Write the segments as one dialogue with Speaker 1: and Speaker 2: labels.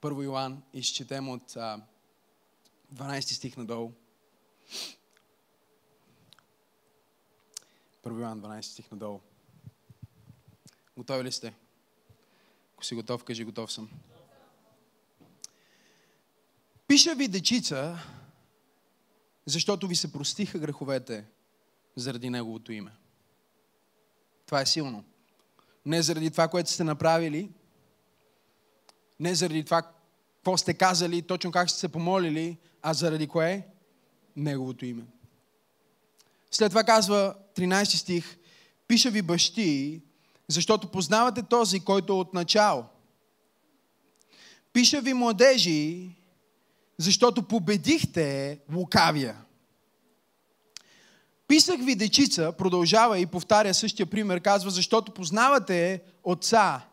Speaker 1: Първо Йоан, изчетем от а, 12 стих надолу. Първо Йоан, 12 стих надолу. Готови ли сте? Ако си готов, кажи готов съм. Пиша ви дечица, защото ви се простиха греховете заради Неговото име. Това е силно. Не заради това, което сте направили, не заради това, какво сте казали, точно как сте се помолили, а заради кое? Неговото име. След това казва 13 стих, пиша ви бащи, защото познавате този, който е от начало. Пиша ви младежи, защото победихте лукавия. Писах ви дечица, продължава и повтаря същия пример, казва, защото познавате отца.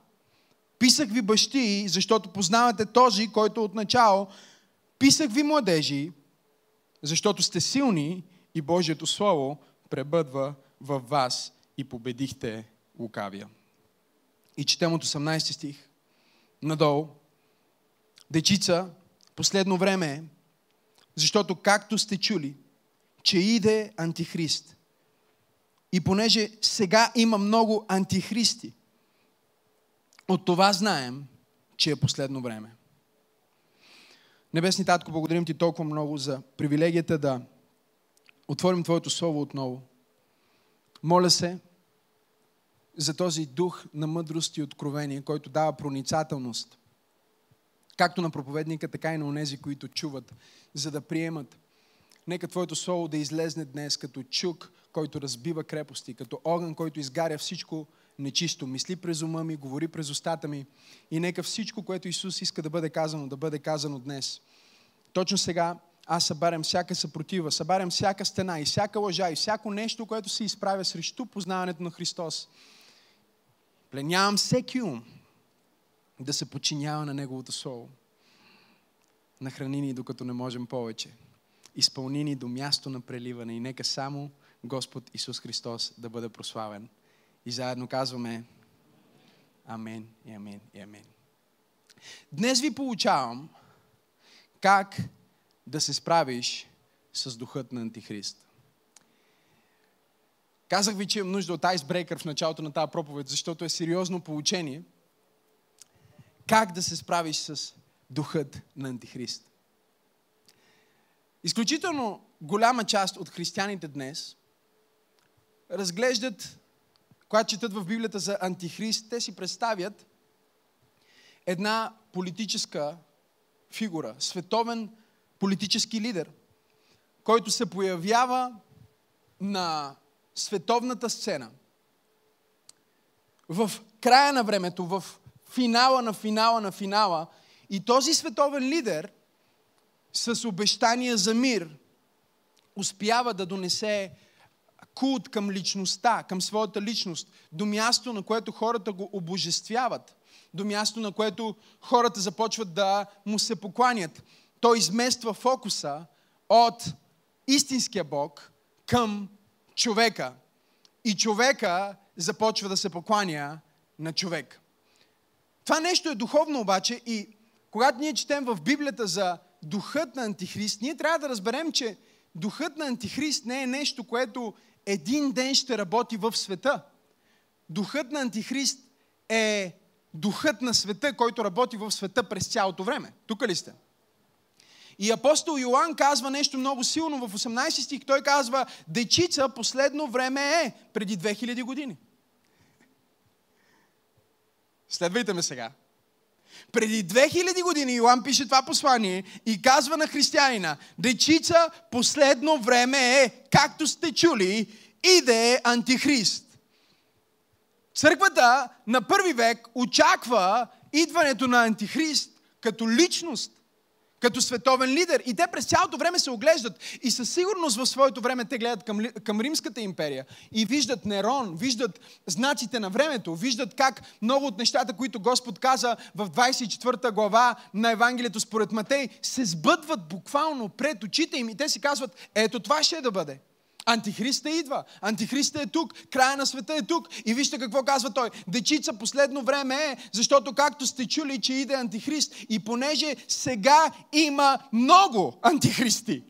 Speaker 1: Писах ви бащи, защото познавате този, който от начало. Писах ви младежи, защото сте силни и Божието Слово пребъдва във вас и победихте лукавия. И четем от 18 стих. Надолу. Дечица, последно време е, защото както сте чули, че иде антихрист. И понеже сега има много антихристи, от това знаем, че е последно време. Небесни Татко, благодарим Ти толкова много за привилегията да отворим Твоето Слово отново. Моля се за този дух на мъдрост и откровение, който дава проницателност, както на проповедника, така и на онези, които чуват, за да приемат. Нека Твоето Слово да излезне днес като чук, който разбива крепости, като огън, който изгаря всичко нечисто. Мисли през ума ми, говори през устата ми и нека всичко, което Исус иска да бъде казано, да бъде казано днес. Точно сега аз събарям всяка съпротива, събарям всяка стена и всяка лъжа и всяко нещо, което се изправя срещу познаването на Христос. Пленявам всеки ум да се подчинява на Неговото Слово. Нахрани ни, докато не можем повече. Изпълни ни до място на преливане и нека само Господ Исус Христос да бъде прославен. И заедно казваме Амен и Амен и Амен. Днес ви получавам как да се справиш с духът на Антихрист. Казах ви, че имам нужда от айсбрейкър в началото на тази проповед, защото е сериозно получение. Как да се справиш с духът на Антихрист. Изключително голяма част от християните днес разглеждат, когато четат в Библията за Антихрист, те си представят една политическа фигура, световен политически лидер, който се появява на световната сцена. В края на времето, в финала на финала на финала и този световен лидер с обещания за мир успява да донесе култ към личността, към своята личност, до място, на което хората го обожествяват, до място, на което хората започват да му се покланят. Той измества фокуса от истинския Бог към човека. И човека започва да се покланя на човек. Това нещо е духовно обаче и когато ние четем в Библията за духът на Антихрист, ние трябва да разберем, че духът на Антихрист не е нещо, което един ден ще работи в света. Духът на Антихрист е духът на света, който работи в света през цялото време. Тук ли сте? И апостол Йоанн казва нещо много силно в 18 стих. Той казва, дечица последно време е преди 2000 години. Следвайте ме сега. Преди 2000 години Йоанн пише това послание и казва на християнина, дечица последно време е, както сте чули, иде антихрист. Църквата на първи век очаква идването на антихрист като личност, като световен лидер. И те през цялото време се оглеждат. И със сигурност в своето време те гледат към, към Римската империя. И виждат Нерон, виждат знаците на времето, виждат как много от нещата, които Господ каза в 24 глава на Евангелието според Матей, се сбъдват буквално пред очите им. И те си казват, ето това ще е да бъде. Антихриста идва. Антихриста е тук. Края на света е тук. И вижте какво казва той. Дечица последно време е, защото както сте чули, че иде антихрист и понеже сега има много антихристи.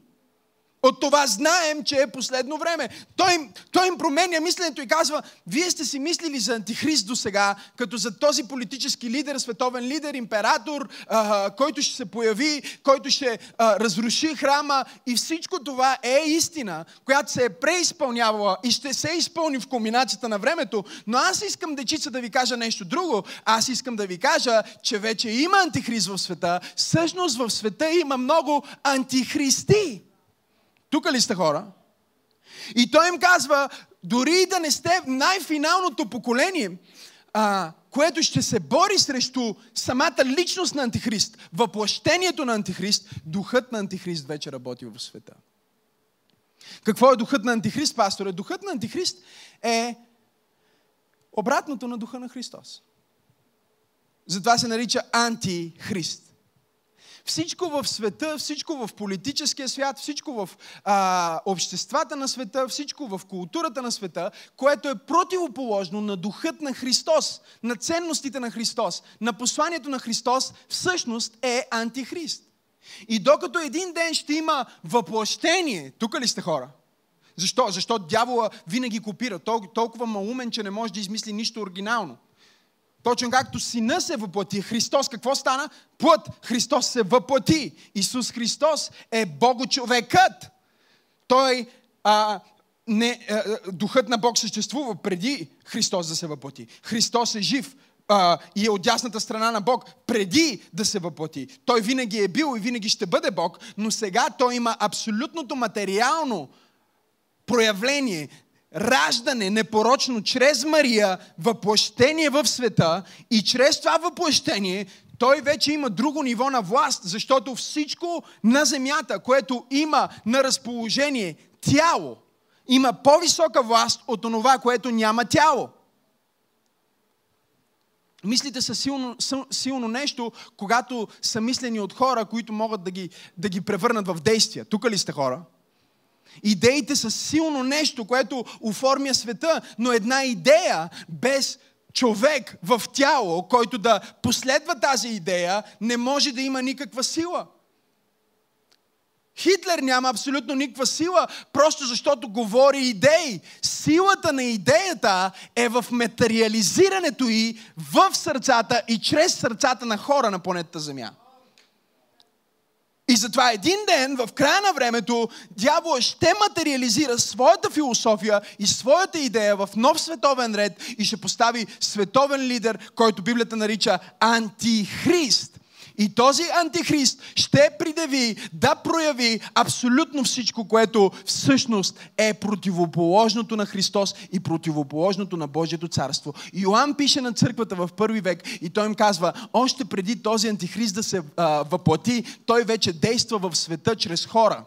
Speaker 1: От това знаем, че е последно време. Той, им, той им променя мисленето и казва, вие сте си мислили за антихрист до сега, като за този политически лидер, световен лидер, император, а, който ще се появи, който ще а, разруши храма. И всичко това е истина, която се е преизпълнявала и ще се изпълни в комбинацията на времето. Но аз искам, дечица, да ви кажа нещо друго. Аз искам да ви кажа, че вече има антихрист в света. Всъщност в света има много антихристи. Тук ли сте хора? И той им казва, дори да не сте най-финалното поколение, а, което ще се бори срещу самата личност на Антихрист, въплъщението на Антихрист, духът на Антихрист вече работи в света. Какво е духът на Антихрист, пасторе? Духът на Антихрист е обратното на духа на Христос. Затова се нарича антихрист. Всичко в света, всичко в политическия свят, всичко в а, обществата на света, всичко в културата на света, което е противоположно на духът на Христос, на ценностите на Христос, на посланието на Христос, всъщност е антихрист. И докато един ден ще има въплъщение, тук ли сте хора? Защо? Защо дявола винаги копира. Толкова малумен, че не може да измисли нищо оригинално. Точно както сина се въплати, Христос какво стана? Плът. Христос се въплати. Исус Христос е Богочовекът. Той а, не, а, духът на Бог съществува преди Христос да се въплати. Христос е жив а, и е от дясната страна на Бог преди да се въплати. Той винаги е бил и винаги ще бъде Бог, но сега той има абсолютното материално проявление раждане непорочно чрез Мария, въплъщение в света и чрез това въплъщение той вече има друго ниво на власт, защото всичко на земята, което има на разположение тяло, има по-висока власт от това, което няма тяло. Мислите са силно, силно нещо, когато са мислени от хора, които могат да ги, да ги превърнат в действия. Тук ли сте хора? Идеите са силно нещо, което оформя света, но една идея без човек в тяло, който да последва тази идея, не може да има никаква сила. Хитлер няма абсолютно никаква сила, просто защото говори идеи. Силата на идеята е в материализирането и в сърцата и чрез сърцата на хора на планетата Земя. И затова един ден, в края на времето, дявол ще материализира своята философия и своята идея в нов световен ред и ще постави световен лидер, който Библията нарича Антихрист. И този антихрист ще придеви да прояви абсолютно всичко, което всъщност е противоположното на Христос и противоположното на Божието царство. Йоанн пише на църквата в първи век и той им казва, още преди този антихрист да се а, въплати, той вече действа в света чрез хора.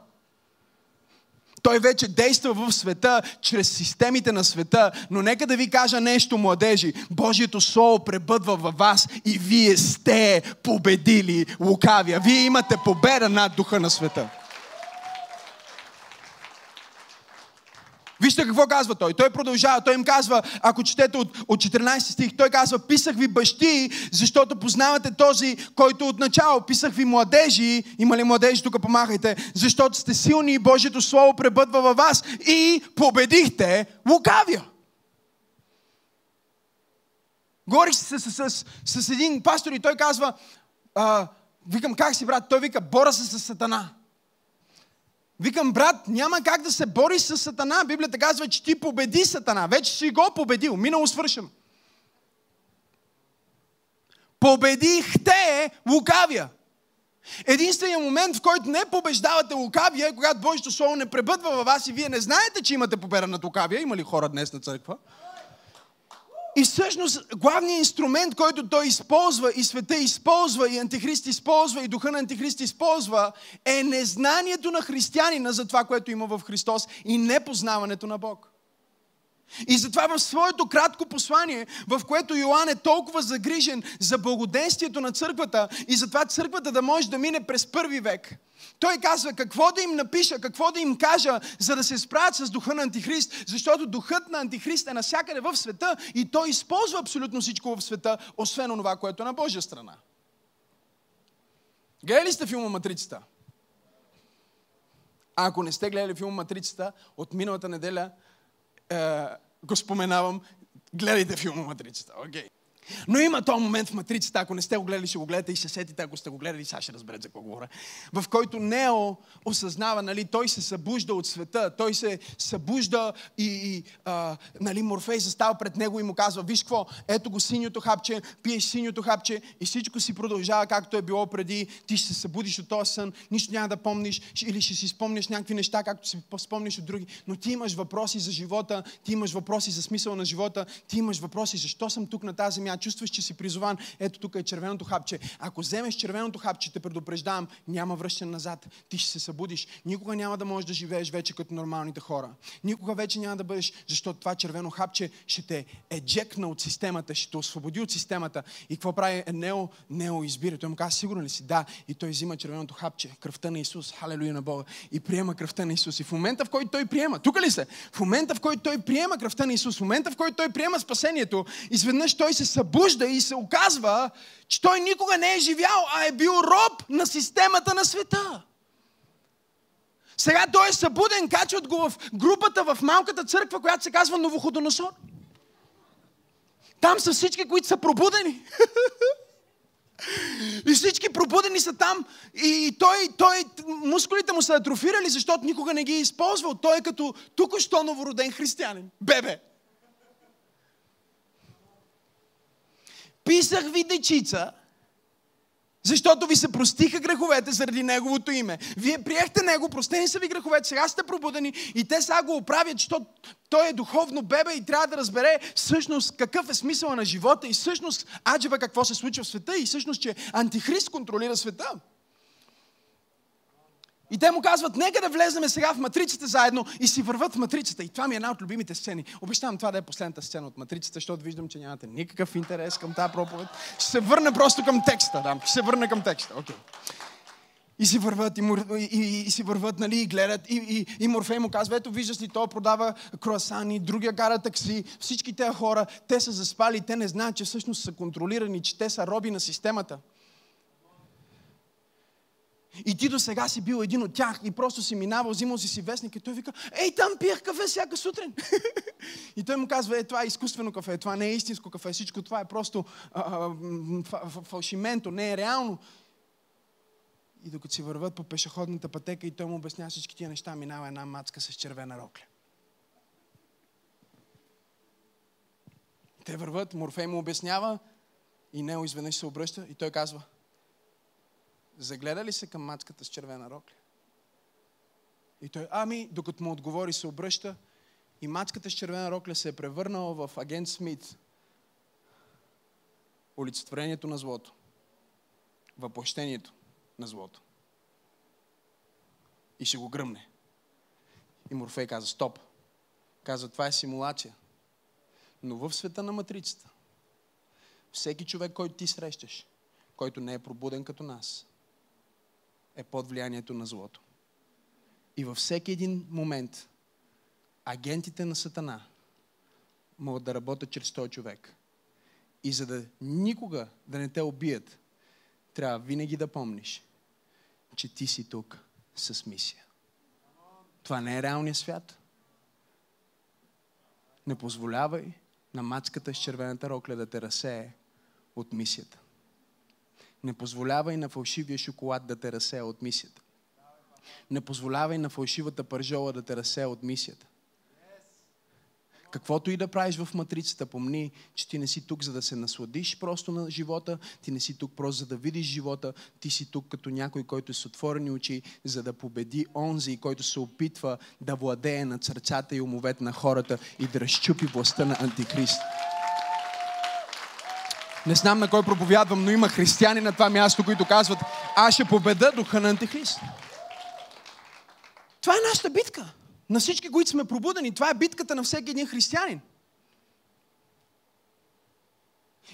Speaker 1: Той вече действа в света, чрез системите на света. Но нека да ви кажа нещо, младежи. Божието Слово пребъдва във вас и вие сте победили лукавия. Вие имате победа над духа на света. Вижте какво казва той. Той продължава, той им казва, ако четете от, от 14 стих, той казва, писах ви бащи, защото познавате този, който от начало писах ви младежи, има ли младежи, тук помахайте, защото сте силни и Божието Слово пребъдва във вас и победихте лукавия. Говорих с, с, с, с, с един пастор и той казва, а, викам, как си брат? Той вика, бора се с сатана. Викам, брат, няма как да се бори с Сатана. Библията казва, че ти победи Сатана. Вече си го победил. Минало свършено. Победихте лукавия. Единственият момент, в който не побеждавате лукавия, е когато Божието Слово не пребъдва във вас и вие не знаете, че имате победа над лукавия. Има ли хора днес на църква? И всъщност главният инструмент, който той използва и света използва, и антихрист използва, и духа на антихрист използва, е незнанието на християнина за това, което има в Христос и непознаването на Бог. И затова в своето кратко послание, в което Йоан е толкова загрижен за благоденствието на църквата и затова църквата да може да мине през първи век, той казва какво да им напиша, какво да им кажа, за да се справят с духа на Антихрист, защото духът на Антихрист е насякъде в света и той използва абсолютно всичко в света, освен това, което е на Божия страна. Гледали ли сте филма Матрицата? А ако не сте гледали филма Матрицата, от миналата неделя е, го споменавам, гледайте филма Матрицата. Okay. Но има този момент в Матрицата, ако не сте го гледали, ще го гледате и се сетите, ако сте го гледали, сега ще разберете за какво говоря. В който Нео осъзнава, нали, той се събужда от света, той се събужда и, и а, нали, Морфей застава пред него и му казва, виж какво, ето го синьото хапче, пиеш синьото хапче и всичко си продължава както е било преди, ти ще се събудиш от този сън, нищо няма да помниш или ще си спомняш някакви неща, както си спомниш от други, но ти имаш въпроси за живота, ти имаш въпроси за смисъл на живота, ти имаш въпроси защо съм тук на тази земя, чувстваш, че си призован, ето тук е червеното хапче. Ако вземеш червеното хапче, те предупреждавам, няма връщане назад. Ти ще се събудиш. Никога няма да можеш да живееш вече като нормалните хора. Никога вече няма да бъдеш, защото това червено хапче ще те еджекна от системата, ще те освободи от системата. И какво прави Нео? Нео избира. Той му казва, сигурен ли си? Да. И той взима червеното хапче, кръвта на Исус, халелуя на Бога, и приема кръвта на Исус. И в момента, в който той приема, тук ли се? В момента, в който той приема кръвта на Исус, в момента, в който той приема спасението, изведнъж той се събужда и се оказва, че той никога не е живял, а е бил роб на системата на света. Сега той е събуден, качват го в групата в малката църква, която се казва Новоходоносор. Там са всички, които са пробудени. И всички пробудени са там. И той, той, мускулите му са атрофирали, защото никога не ги е използвал. Той е като тук-що новороден християнин. Бебе. Писах ви дечица, защото ви се простиха греховете заради Неговото име. Вие приехте Него, простени са ви греховете, сега сте пробудени и те сега го оправят, защото той е духовно бебе и трябва да разбере всъщност какъв е смисъл на живота и всъщност аджеба какво се случва в света и всъщност, че Антихрист контролира света. И те му казват, нека да влеземе сега в матрицата заедно и си върват в матрицата. И това ми е една от любимите сцени. Обещавам това да е последната сцена от матрицата, защото виждам, че нямате никакъв интерес към тази проповед. Ще се върна просто към текста. Да. Ще се върна към текста. Okay. И си върват, и, и, и, и си върват, нали, и гледат. И, и, и Морфей му казва, ето виждаш ли, той продава круасани, другия кара такси. Всички тези хора, те са заспали, те не знаят, че всъщност са контролирани, че те са роби на системата. И ти до сега си бил един от тях и просто си минавал, взимал си си вестник и той вика, ей, там пиех кафе всяка сутрин. и той му казва, е, това е изкуствено кафе, това не е истинско кафе, всичко това е просто фалшименто, не е реално. И докато си върват по пешеходната пътека и той му обяснява всички тия неща, минава една мацка с червена рокля. Те върват, Морфей му обяснява и Нео изведнъж се обръща и той казва, загледа ли се към мацката с червена рокля? И той, ами, докато му отговори, се обръща и мацката с червена рокля се е превърнала в агент Смит. Олицетворението на злото. Въплощението на злото. И ще го гръмне. И Морфей каза, стоп. Каза, това е симулация. Но в света на матрицата, всеки човек, който ти срещаш, който не е пробуден като нас, е под влиянието на злото. И във всеки един момент агентите на Сатана могат да работят чрез този човек. И за да никога да не те убият, трябва винаги да помниш, че ти си тук с мисия. Това не е реалният свят. Не позволявай на мацката с червената рокля да те разсее от мисията. Не позволявай на фалшивия шоколад да те разсея от мисията. Не позволявай на фалшивата пържола да те разсея от мисията. Каквото и да правиш в матрицата, помни, че ти не си тук за да се насладиш просто на живота, ти не си тук просто за да видиш живота, ти си тук като някой, който е с отворени очи, за да победи онзи, който се опитва да владее на сърцата и умовете на хората и да разчупи властта на Антихрист. Не знам на кой проповядвам, но има християни на това място, които казват, аз ще победа духа на Антихрист. Това е нашата битка. на всички, които сме пробудени. Това е битката на всеки един християнин.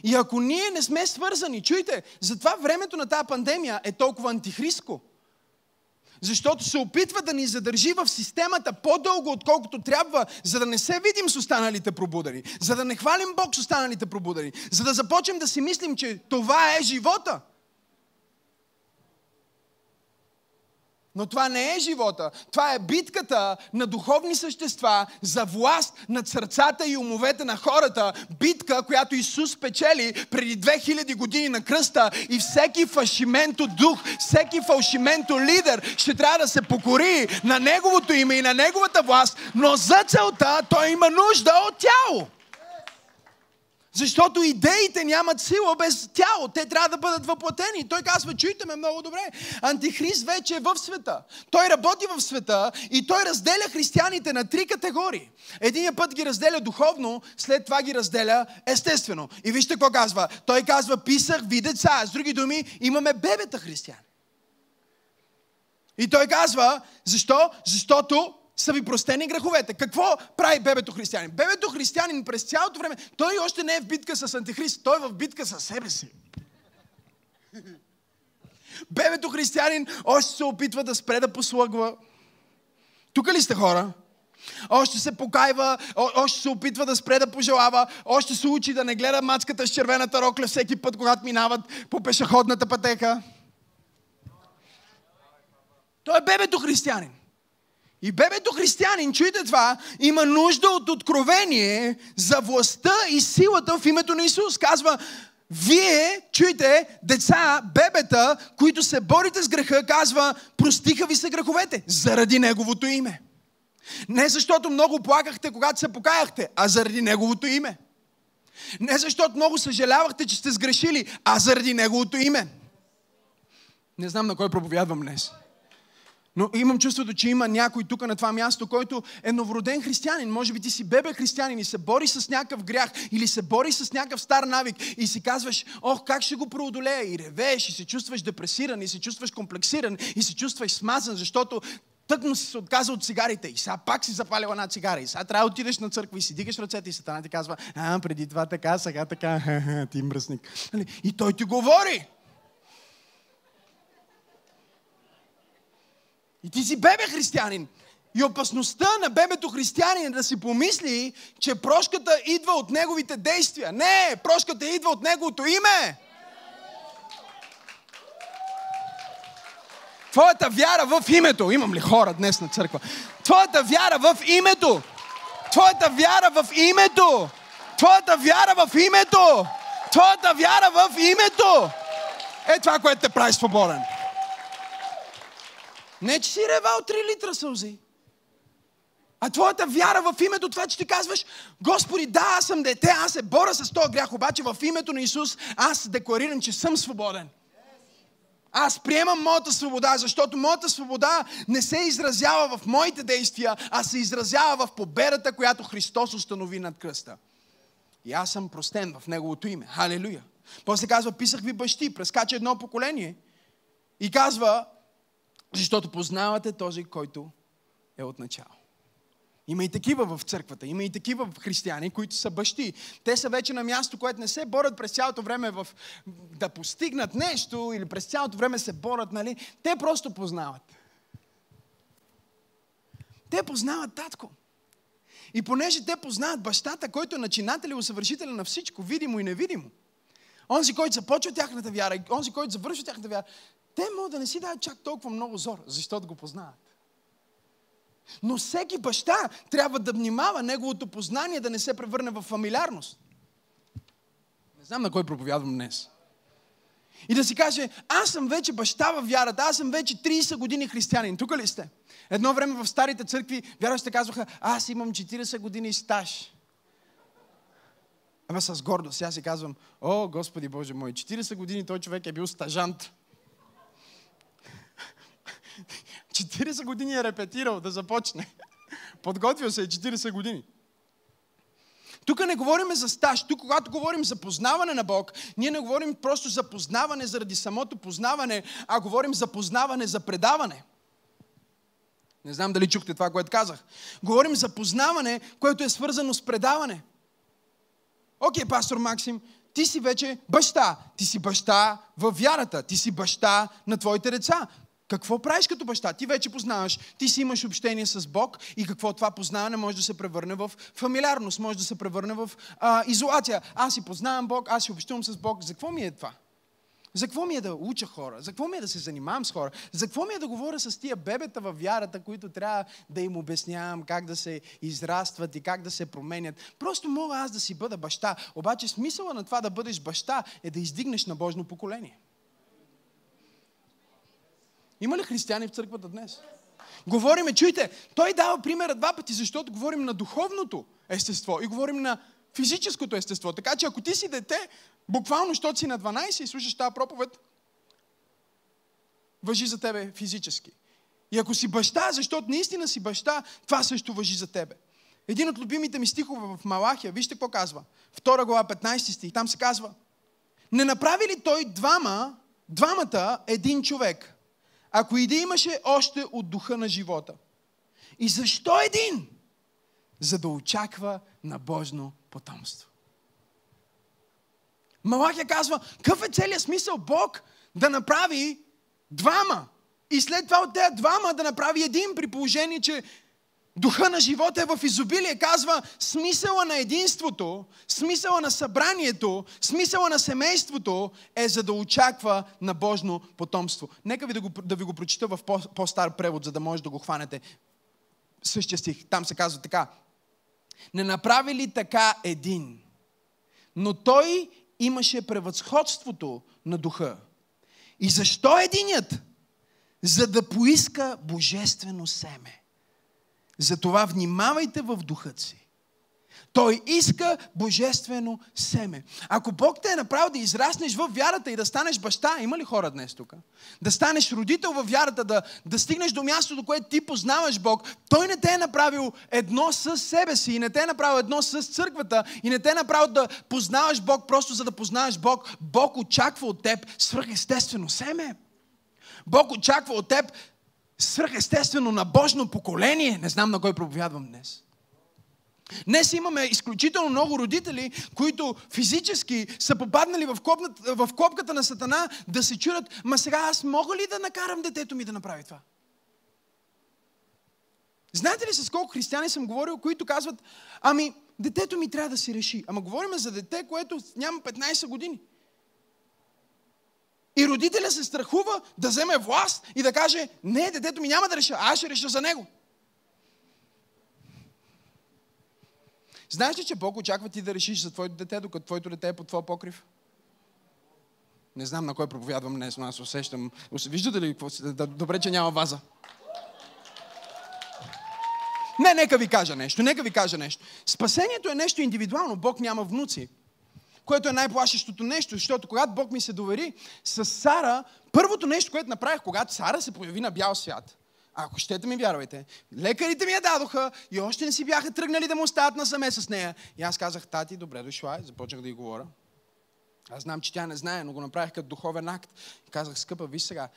Speaker 1: И ако ние не сме свързани, чуйте, затова времето на тази пандемия е толкова антихристко. Защото се опитва да ни задържи в системата по-дълго, отколкото трябва, за да не се видим с останалите пробудени, за да не хвалим Бог с останалите пробудени, за да започнем да си мислим, че това е живота. Но това не е живота. Това е битката на духовни същества за власт над сърцата и умовете на хората. Битка, която Исус печели преди 2000 години на кръста. И всеки фашименто дух, всеки фалшименто лидер ще трябва да се покори на Неговото име и на Неговата власт. Но за целта той има нужда от тяло. Защото идеите нямат сила без тяло. Те трябва да бъдат въплатени. Той казва, чуйте ме много добре. Антихрист вече е в света. Той работи в света и той разделя християните на три категории. Единия път ги разделя духовно, след това ги разделя естествено. И вижте какво казва. Той казва, писах ви деца. С други думи, имаме бебета християни. И той казва, защо? Защото са ви простени греховете. Какво прави бебето християнин? Бебето християнин през цялото време, той още не е в битка с антихрист, той е в битка с себе си. Бебето християнин още се опитва да спре да послъгва. Тук ли сте хора? Още се покайва, още се опитва да спре да пожелава, още се учи да не гледа мацката с червената рокля всеки път, когато минават по пешеходната пътека. Той е бебето християнин. И бебето християнин, чуйте това, има нужда от откровение за властта и силата в името на Исус. Казва, вие, чуйте, деца, бебета, които се борите с греха, казва, простиха ви се греховете заради Неговото име. Не защото много плакахте, когато се покаяхте, а заради Неговото име. Не защото много съжалявахте, че сте сгрешили, а заради Неговото име. Не знам на кой проповядвам днес. Но имам чувството, че има някой тук на това място, който е новороден християнин. Може би ти си бебе християнин и се бори с някакъв грях или се бори с някакъв стар навик и си казваш, ох, как ще го преодолея? И ревееш, и се чувстваш депресиран, и се чувстваш комплексиран, и се чувстваш смазан, защото тъкно си се отказа от цигарите и сега пак си запалила една цигара и сега трябва да отидеш на църква и си дигаш ръцете и сатана ти казва, а, преди това така, сега така, ти мръсник. Нали? И той ти говори. И ти си бебе християнин. И опасността на бебето християнин е да си помисли, че прошката идва от неговите действия. Не, прошката идва от неговото име. Твоята вяра в името. Имам ли хора днес на църква? Твоята вяра в името. Твоята вяра в името. Твоята вяра в името. Твоята вяра в името. Е това, което те прави свободен. Не, че си ревал 3 литра сълзи. А твоята вяра в името, това, че ти казваш, Господи, да, аз съм дете, аз се боря с този грях, обаче в името на Исус аз декларирам, че съм свободен. Аз приемам моята свобода, защото моята свобода не се изразява в моите действия, а се изразява в победата, която Христос установи над кръста. И аз съм простен в Неговото име. Халелуя. После казва, писах ви бащи, прескача едно поколение и казва, защото познавате този, който е от начало. Има и такива в църквата, има и такива в християни, които са бащи. Те са вече на място, което не се борят през цялото време в, да постигнат нещо или през цялото време се борят, нали? Те просто познават. Те познават татко. И понеже те познават бащата, който е начинател и усъвършителя на всичко, видимо и невидимо, онзи, който започва тяхната вяра онзи, който завършва тяхната вяра, те могат да не си дават чак толкова много зор, защото го познават. Но всеки баща трябва да внимава неговото познание да не се превърне в фамилиарност. Не знам на кой проповядвам днес. И да си каже, аз съм вече баща в вярата, аз съм вече 30 години християнин. Тук ли сте? Едно време в старите църкви вярващите казваха, аз имам 40 години стаж. Ама с гордост. Сега си казвам, о, Господи Боже мой, 40 години той човек е бил стажант. 40 години е репетирал да започне. Подготвил се е 40 години. Тук не говорим за стаж. Тук, когато говорим за познаване на Бог, ние не говорим просто за познаване заради самото познаване, а говорим за познаване за предаване. Не знам дали чухте това, което казах. Говорим за познаване, което е свързано с предаване. Окей, пастор Максим, ти си вече баща. Ти си баща в вярата. Ти си баща на твоите деца. Какво правиш като баща? Ти вече познаваш, ти си имаш общение с Бог и какво това познаване може да се превърне в фамилиарност, може да се превърне в а, изолация. Аз си познавам Бог, аз си общувам с Бог. За какво ми е това? За какво ми е да уча хора? За какво ми е да се занимавам с хора? За какво ми е да говоря с тия бебета във вярата, които трябва да им обяснявам как да се израстват и как да се променят? Просто мога аз да си бъда баща. Обаче смисъла на това да бъдеш баща е да издигнеш набожно поколение. Има ли християни в църквата днес? Говориме, чуйте, той дава примера два пъти, защото говорим на духовното естество и говорим на физическото естество. Така че ако ти си дете, буквално, защото си на 12 и слушаш тази проповед, въжи за тебе физически. И ако си баща, защото наистина си баща, това също въжи за тебе. Един от любимите ми стихове в Малахия, вижте какво казва. Втора глава, 15 стих, там се казва. Не направи ли той двама, двамата един човек, ако и да имаше още от духа на живота? И защо един? За да очаква на Божно потомство. Малахия казва, какъв е целият смисъл Бог да направи двама и след това от тези двама да направи един при положение, че духа на живота е в изобилие. Казва, смисъла на единството, смисъла на събранието, смисъла на семейството е за да очаква на Божно потомство. Нека ви да, го, да ви го прочита в по, по-стар превод, за да може да го хванете. Същия стих. Там се казва така. Не направи ли така един? Но той имаше превъзходството на духа. И защо единият? За да поиска божествено семе. Затова внимавайте в духът си. Той иска божествено семе. Ако Бог те е направил да израснеш в вярата и да станеш баща, има ли хора днес тук? Да станеш родител в вярата, да, да стигнеш до мястото, което ти познаваш Бог, Той не те е направил едно с себе си и не те е направил едно с църквата и не те е направил да познаваш Бог просто за да познаваш Бог. Бог очаква от теб свръхестествено семе. Бог очаква от теб свръхестествено на Божно поколение. Не знам на кой проповядвам днес. Днес имаме изключително много родители, които физически са попаднали в, в копката на Сатана да се чурат, ма сега аз мога ли да накарам детето ми да направи това? Знаете ли с колко християни съм говорил, които казват, ами детето ми трябва да си реши. Ама говорим за дете, което няма 15 години. И родителя се страхува да вземе власт и да каже, не, детето ми няма да реша, аз ще реша за него. Знаеш ли, че Бог очаква ти да решиш за твоето дете, докато твоето дете е под твоя покрив? Не знам на кой проповядвам днес, но аз усещам. Виждате ли какво? Добре, че няма ваза. Не, нека ви кажа нещо, нека ви кажа нещо. Спасението е нещо индивидуално. Бог няма внуци. Което е най-плашещото нещо, защото когато Бог ми се довери с Сара, първото нещо, което направих, когато Сара се появи на бял свят, ако щете ми вярвайте, лекарите ми я дадоха и още не си бяха тръгнали да му остават насаме с нея. И аз казах, тати, добре дошла, и започнах да й говоря. Аз знам, че тя не знае, но го направих като духовен акт. И казах, скъпа, виж сега,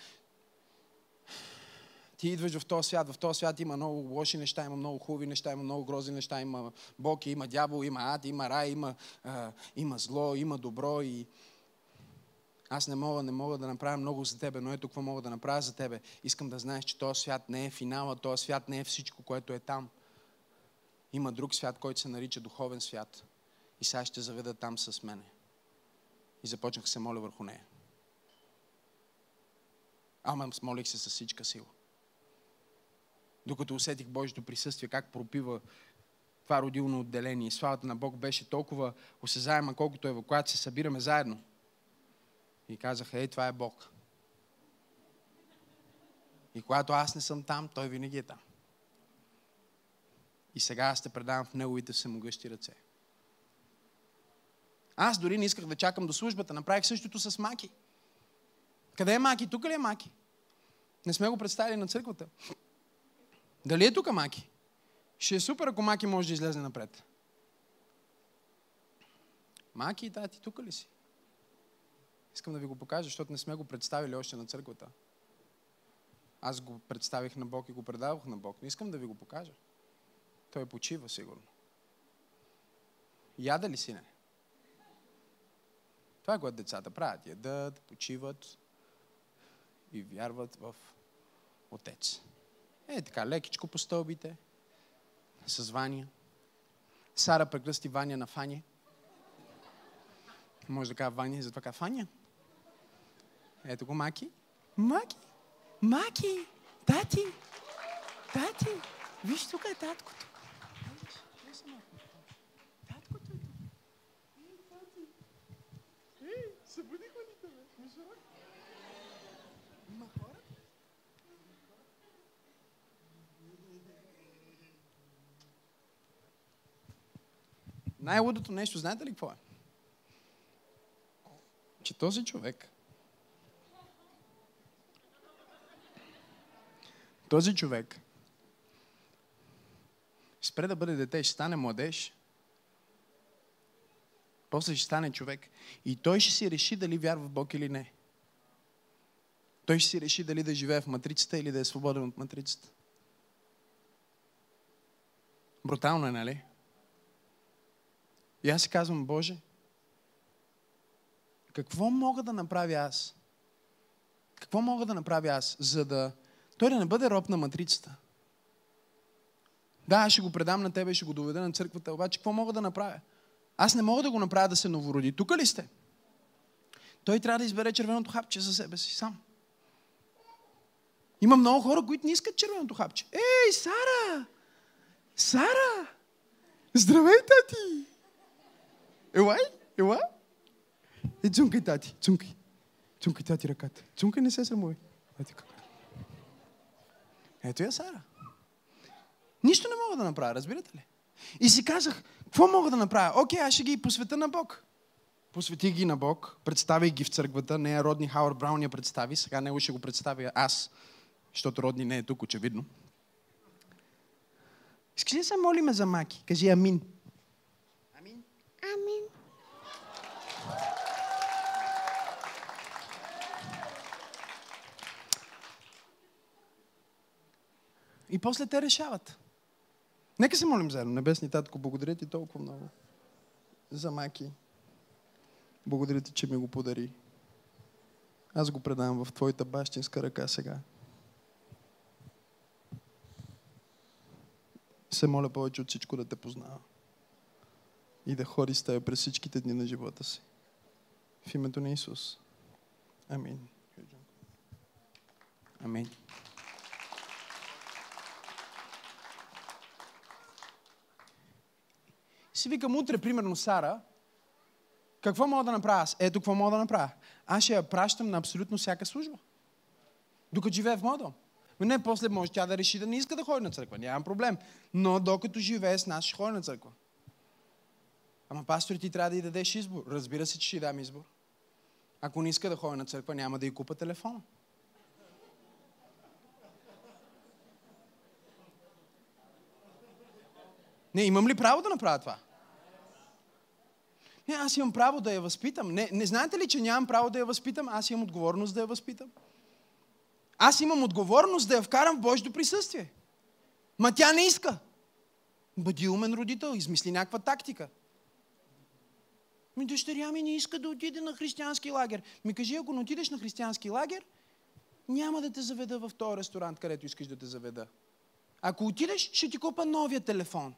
Speaker 1: ти идваш в този свят, в този свят има много лоши неща, има много хубави неща, има много грозни неща, има Бог, има дявол, има ад, има рай, има, а, има зло, има добро и аз не мога, не мога да направя много за тебе, но ето какво мога да направя за тебе. Искам да знаеш, че този свят не е финала, този свят не е всичко, което е там. Има друг свят, който се нарича духовен свят. И сега ще заведа там с мене. И започнах се моля върху нея. Ама молих се с всичка сила. Докато усетих Божието присъствие, как пропива това родилно отделение. Славата на Бог беше толкова осезаема, колкото е, когато се събираме заедно. И казаха, ей, това е Бог. И когато аз не съм там, той винаги е там. И сега аз те предавам в неговите всемогъщи ръце. Аз дори не исках да чакам до службата. Направих същото с Маки. Къде е Маки? Тук ли е Маки? Не сме го представили на църквата. Дали е тук Маки? Ще е супер, ако Маки може да излезе напред. Маки, тати, тук ли си? Искам да ви го покажа, защото не сме го представили още на църквата. Аз го представих на Бог и го предавах на Бог. Не искам да ви го покажа. Той почива сигурно. Яда ли си не? Това е което децата правят. Ядат, почиват и вярват в Отец. Е, така, лекичко по стълбите, с Ваня. Сара прекръсти Ваня на Фаня. Може да кажа Ваня, затова казва Фаня. Ето го Маки. Маки. Маки. Тати. Тати. Виж, тук е таткото. Таткото е Събудиха ли Най-лудото нещо, знаете ли какво е? Че този човек, този човек спре да бъде дете, ще стане младеж, после ще стане човек и той ще си реши дали вярва в Бог или не. Той ще си реши дали да живее в матрицата или да е свободен от матрицата. Брутално е, нали? И аз си казвам, Боже, какво мога да направя аз? Какво мога да направя аз, за да той да не бъде роб на матрицата? Да, аз ще го предам на тебе, ще го доведа на църквата, обаче какво мога да направя? Аз не мога да го направя да се новороди. Тук ли сте? Той трябва да избере червеното хапче за себе си сам. Има много хора, които не искат червеното хапче. Ей, Сара! Сара! Здравей, тати! Елай, ела. И цункай, тати, цункай. Цункай, тати, ръката. Цункай, не се срамувай. Ето как. Ето я Сара. Нищо не мога да направя, разбирате ли? И си казах, какво мога да направя? Окей, аз ще ги посвета на Бог. Посветих ги на Бог, представих ги в църквата, нея Родни Хауърд Браун я представи, сега него ще го представя аз, защото Родни не е тук, очевидно. Искаш ли да се молиме за Маки? Кажи амин.
Speaker 2: Амин.
Speaker 1: И после те решават. Нека се молим заедно. Небесни татко, благодаря ти толкова много за Маки. Благодаря ти, че ми го подари. Аз го предавам в твоята бащинска ръка сега. Се моля повече от всичко да те познава. И да ходи с теб през всичките дни на живота си. В името на Исус. Амин. Амин. Си викам утре, примерно, Сара, какво мога да направя аз? Ето какво мога да направя. Аз ще я пращам на абсолютно всяка служба. Докато живее в моя дом. Но не, после може тя да реши да не иска да ходи на църква. Нямам проблем. Но докато живее с нас, ще ходи на църква. Ама пастор, ти трябва да й дадеш избор. Разбира се, че ще й дам избор. Ако не иска да ходи на църква, няма да й купа телефон. Не, имам ли право да направя това? Не, аз имам право да я възпитам. Не, не знаете ли, че нямам право да я възпитам? Аз имам отговорност да я възпитам. Аз имам отговорност да я вкарам в Божието присъствие. Ма тя не иска. Бъди умен родител, измисли някаква тактика. Ми дъщеря ми не иска да отиде на християнски лагер. Ми кажи, ако не отидеш на християнски лагер, няма да те заведа в този ресторант, където искаш да те заведа. Ако отидеш, ще ти купа новия телефон.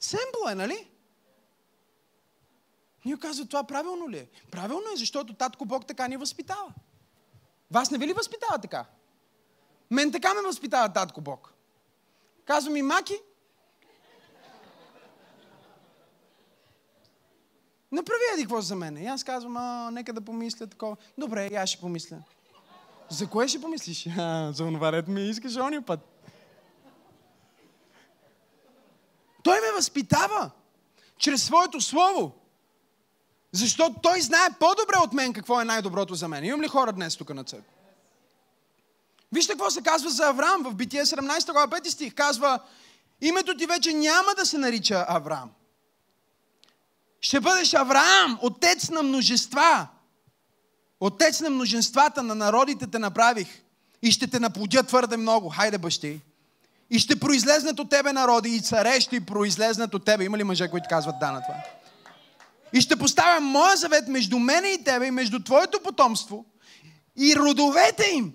Speaker 1: Семпло е, нали? Ние казва, това правилно ли е? Правилно е, защото татко Бог така ни възпитава. Вас не ви ли възпитава така? Мен така ме възпитава татко Бог. Казва ми, Маки, направи еди какво за мен. И аз казвам, а, нека да помисля такова. Добре, и аз ще помисля. За кое ще помислиш? А, за онова ред ми искаш ония път. Той ме възпитава чрез своето слово. Защото той знае по-добре от мен какво е най-доброто за мен. Имам ли хора днес тук на църква? Вижте какво се казва за Авраам в Битие 17 глава 5 стих. Казва, името ти вече няма да се нарича Авраам. Ще бъдеш Авраам, отец на множества. Отец на множествата, на народите те направих и ще те наплодя твърде много. Хайде, бащи. И ще произлезнат от тебе народи и царе ще произлезнат от тебе. Има ли мъже, които казват да на това? И ще поставя моя завет между мене и тебе и между твоето потомство и родовете им.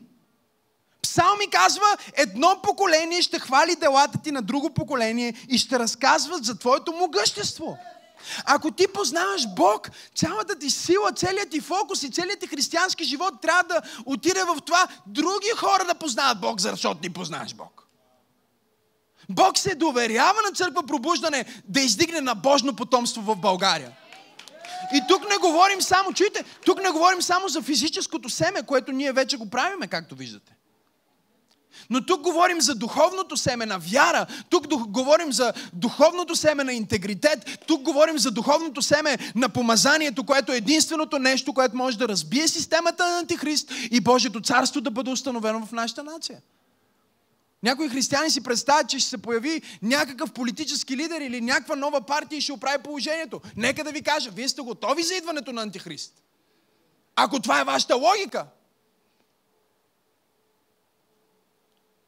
Speaker 1: Псал ми казва, едно поколение ще хвали делата ти на друго поколение и ще разказват за твоето могъщество. Ако ти познаваш Бог, цялата ти сила, целият ти фокус и целият ти християнски живот трябва да отиде в това други хора да познават Бог, защото ти познаваш Бог. Бог се доверява на църква пробуждане да издигне на Божно потомство в България. И тук не говорим само, чуйте, тук не говорим само за физическото семе, което ние вече го правиме, както виждате. Но тук говорим за духовното семе на вяра, тук говорим за духовното семе на интегритет, тук говорим за духовното семе на помазанието, което е единственото нещо, което може да разбие системата на Антихрист и Божието царство да бъде установено в нашата нация. Някои християни си представят, че ще се появи някакъв политически лидер или някаква нова партия и ще оправи положението. Нека да ви кажа, вие сте готови за идването на Антихрист. Ако това е вашата логика,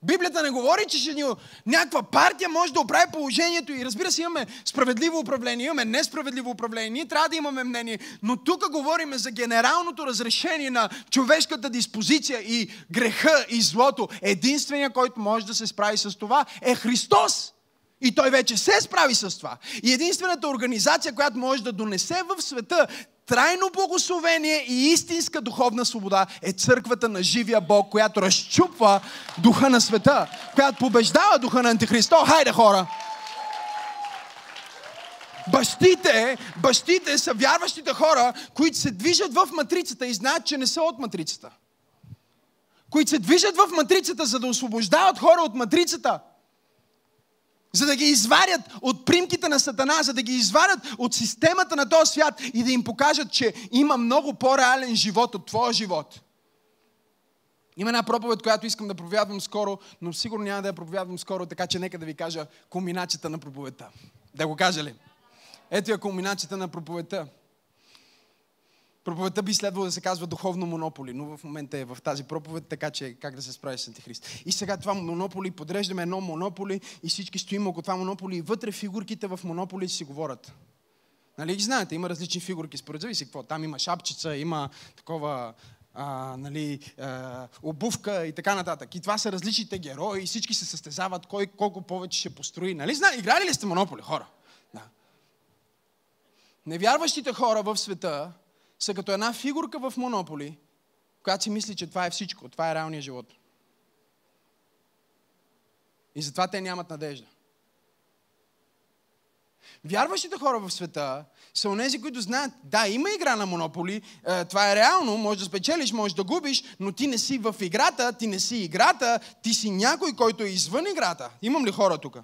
Speaker 1: Библията не говори, че ще ни, някаква партия може да оправи положението и разбира се, имаме справедливо управление, имаме несправедливо управление, ние трябва да имаме мнение, но тук говорим за генералното разрешение на човешката диспозиция и греха и злото. Единственият, който може да се справи с това е Христос. И той вече се справи с това. И единствената организация, която може да донесе в света трайно благословение и истинска духовна свобода е църквата на живия Бог, която разчупва духа на света, която побеждава духа на Антихристо. Хайде хора! Бащите, бащите са вярващите хора, които се движат в матрицата и знаят, че не са от матрицата. Които се движат в матрицата, за да освобождават хора от матрицата за да ги извадят от примките на Сатана, за да ги извадят от системата на този свят и да им покажат, че има много по-реален живот от твоя живот. Има една проповед, която искам да проповядвам скоро, но сигурно няма да я проповядвам скоро, така че нека да ви кажа комбинацията на проповедта. Да го кажа ли? Ето е комбинацията на проповедта. Проповедта би следвало да се казва духовно монополи, но в момента е в тази проповед, така че как да се справи с Антихрист. И сега това монополи, подреждаме едно монополи и всички стоим около това монополи и вътре фигурките в монополи си говорят. Нали ги знаете, има различни фигурки, според зависи какво. Там има шапчица, има такова а, нали, а, обувка и така нататък. И това са различните герои всички се състезават кой колко повече ще построи. Нали знаете, играли ли сте монополи, хора? Да. Невярващите хора в света са като една фигурка в Монополи, която си мисли, че това е всичко, това е реалният живот. И затова те нямат надежда. Вярващите хора в света са онези, които знаят, да, има игра на монополи, е, това е реално, може да спечелиш, може да губиш, но ти не си в играта, ти не си играта, ти си някой, който е извън играта. Имам ли хора тук?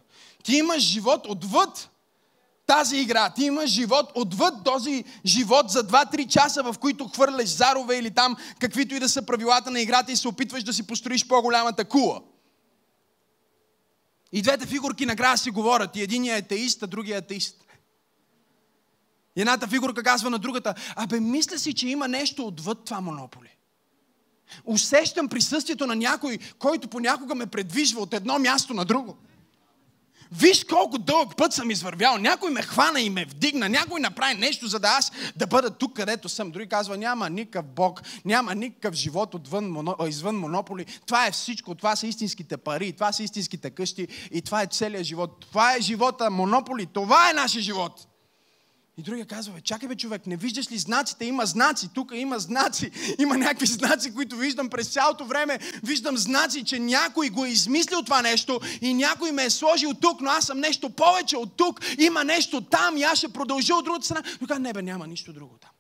Speaker 1: Ти имаш живот отвъд тази игра. Ти имаш живот отвъд този живот за 2-3 часа, в които хвърляш зарове или там каквито и да са правилата на играта и се опитваш да си построиш по-голямата кула. И двете фигурки накрая си говорят. И единият е атеист, а другия е атеист. И едната фигурка казва на другата, абе, мисля си, че има нещо отвъд това монополи. Усещам присъствието на някой, който понякога ме предвижва от едно място на друго. Виж колко дълъг път съм извървял. Някой ме хвана и ме вдигна. Някой направи нещо, за да аз да бъда тук, където съм. Дори казва, няма никакъв Бог, няма никакъв живот отвън, извън монополи. Това е всичко. Това са истинските пари, това са истинските къщи и това е целият живот. Това е живота, монополи. Това е нашия живот. И другия казва, чакай бе човек, не виждаш ли знаците? Има знаци, тук има знаци. Има някакви знаци, които виждам през цялото време. Виждам знаци, че някой го е измислил това нещо и някой ме е сложил тук, но аз съм нещо повече от тук. Има нещо там и аз ще продължа от другата страна. Но не бе, няма нищо друго там.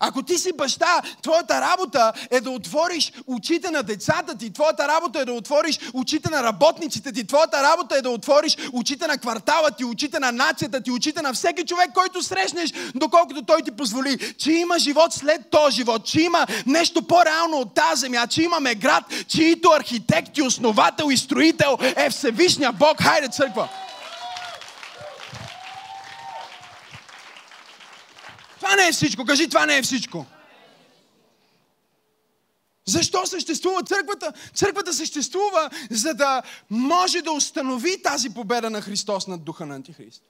Speaker 1: Ако ти си баща, твоята работа е да отвориш очите на децата ти, твоята работа е да отвориш очите на работниците ти, твоята работа е да отвориш очите на квартала ти, очите на нацията ти, очите на всеки човек, който срещнеш, доколкото той ти позволи, че има живот след този живот, че има нещо по-реално от тази земя, че имаме град, чието архитект и основател и строител е Всевишния Бог. Хайде, църква! Това не е всичко. Кажи, това не е всичко. Защо съществува църквата? Църквата съществува, за да може да установи тази победа на Христос над духа на Антихрист.